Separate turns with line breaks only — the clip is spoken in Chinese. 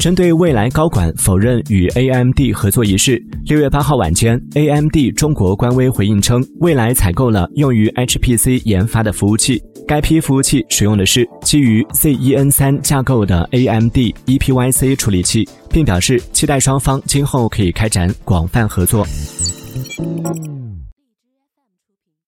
针对未来高管否认与 AMD 合作一事，六月八号晚间，AMD 中国官微回应称，未来采购了用于 HPC 研发的服务器，该批服务器使用的是基于 Zen 三架构的 AMD EPYC 处理器，并表示期待双方今后可以开展广泛合作。